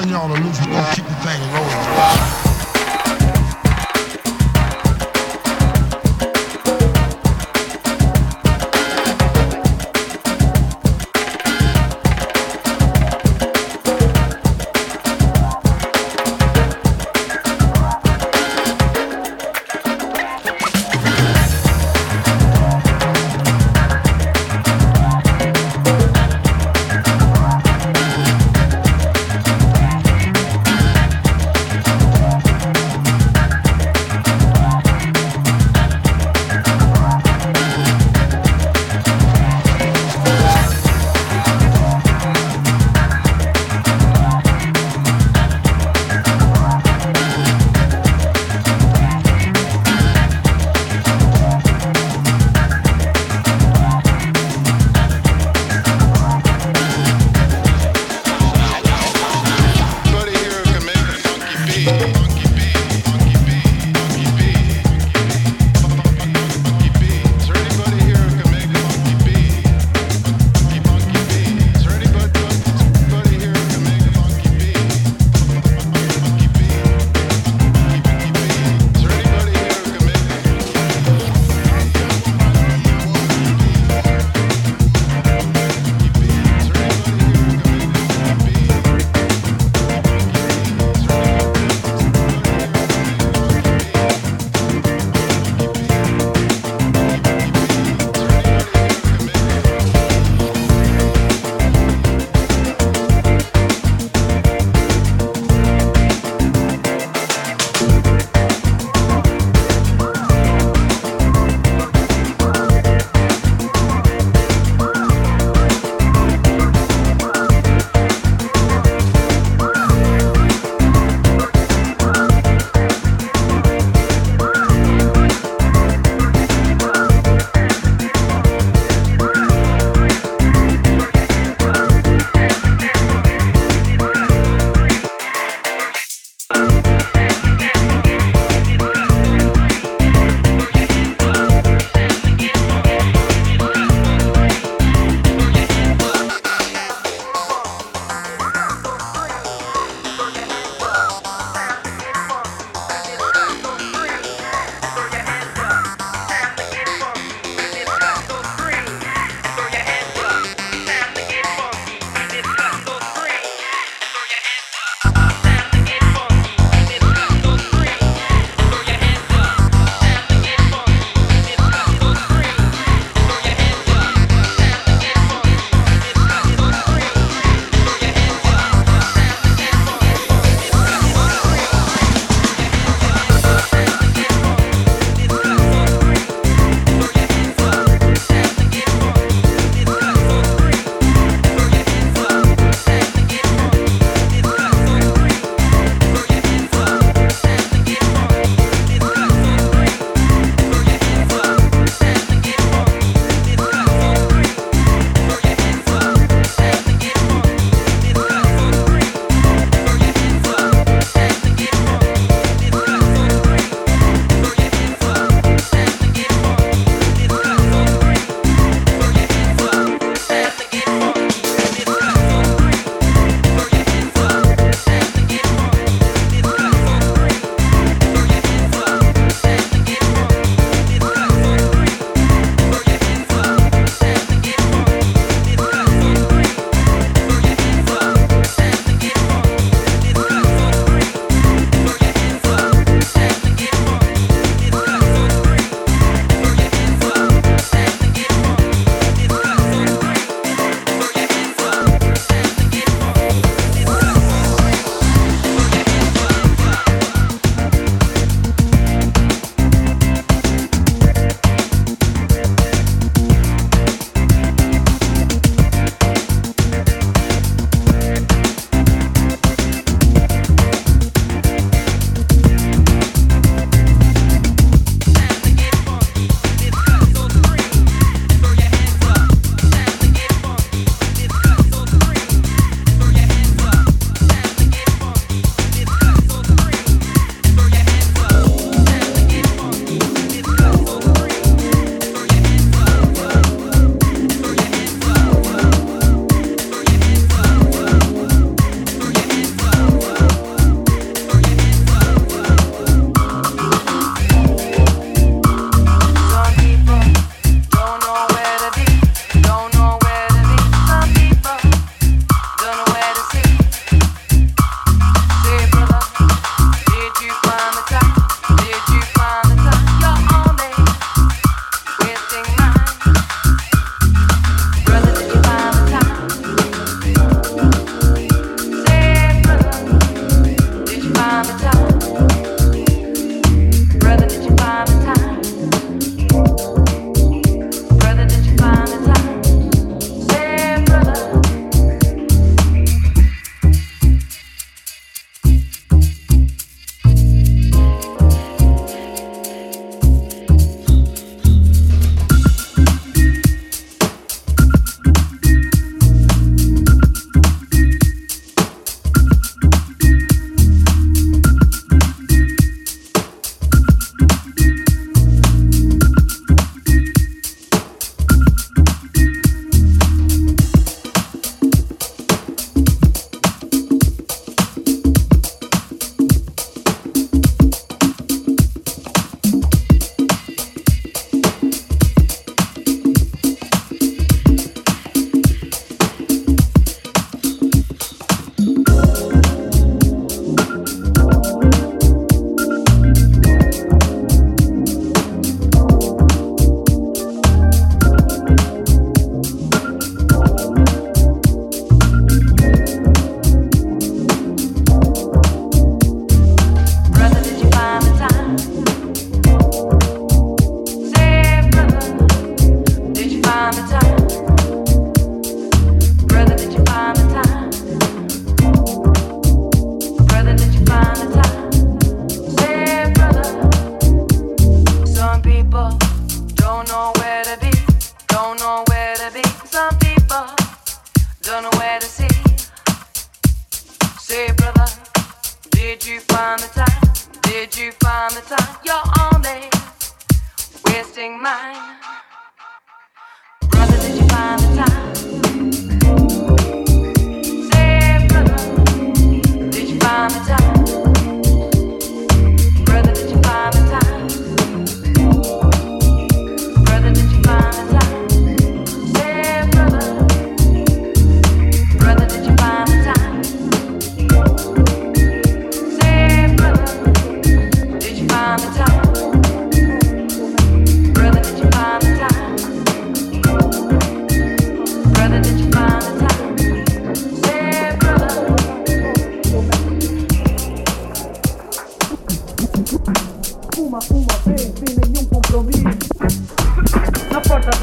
turn y'all loose. We're gonna keep the thing rolling.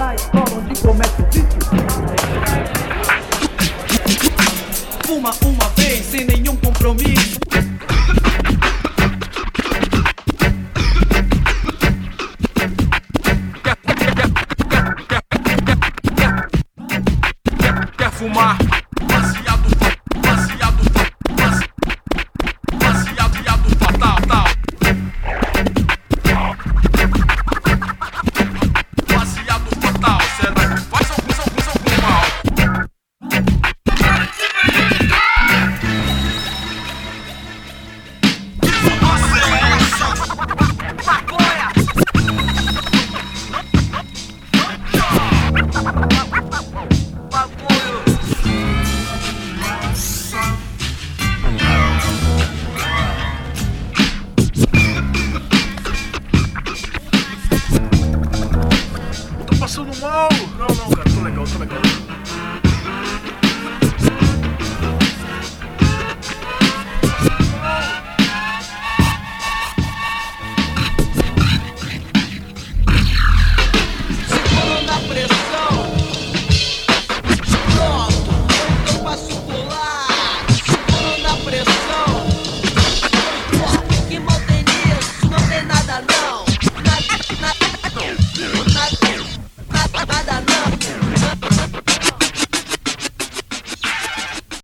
Na oh.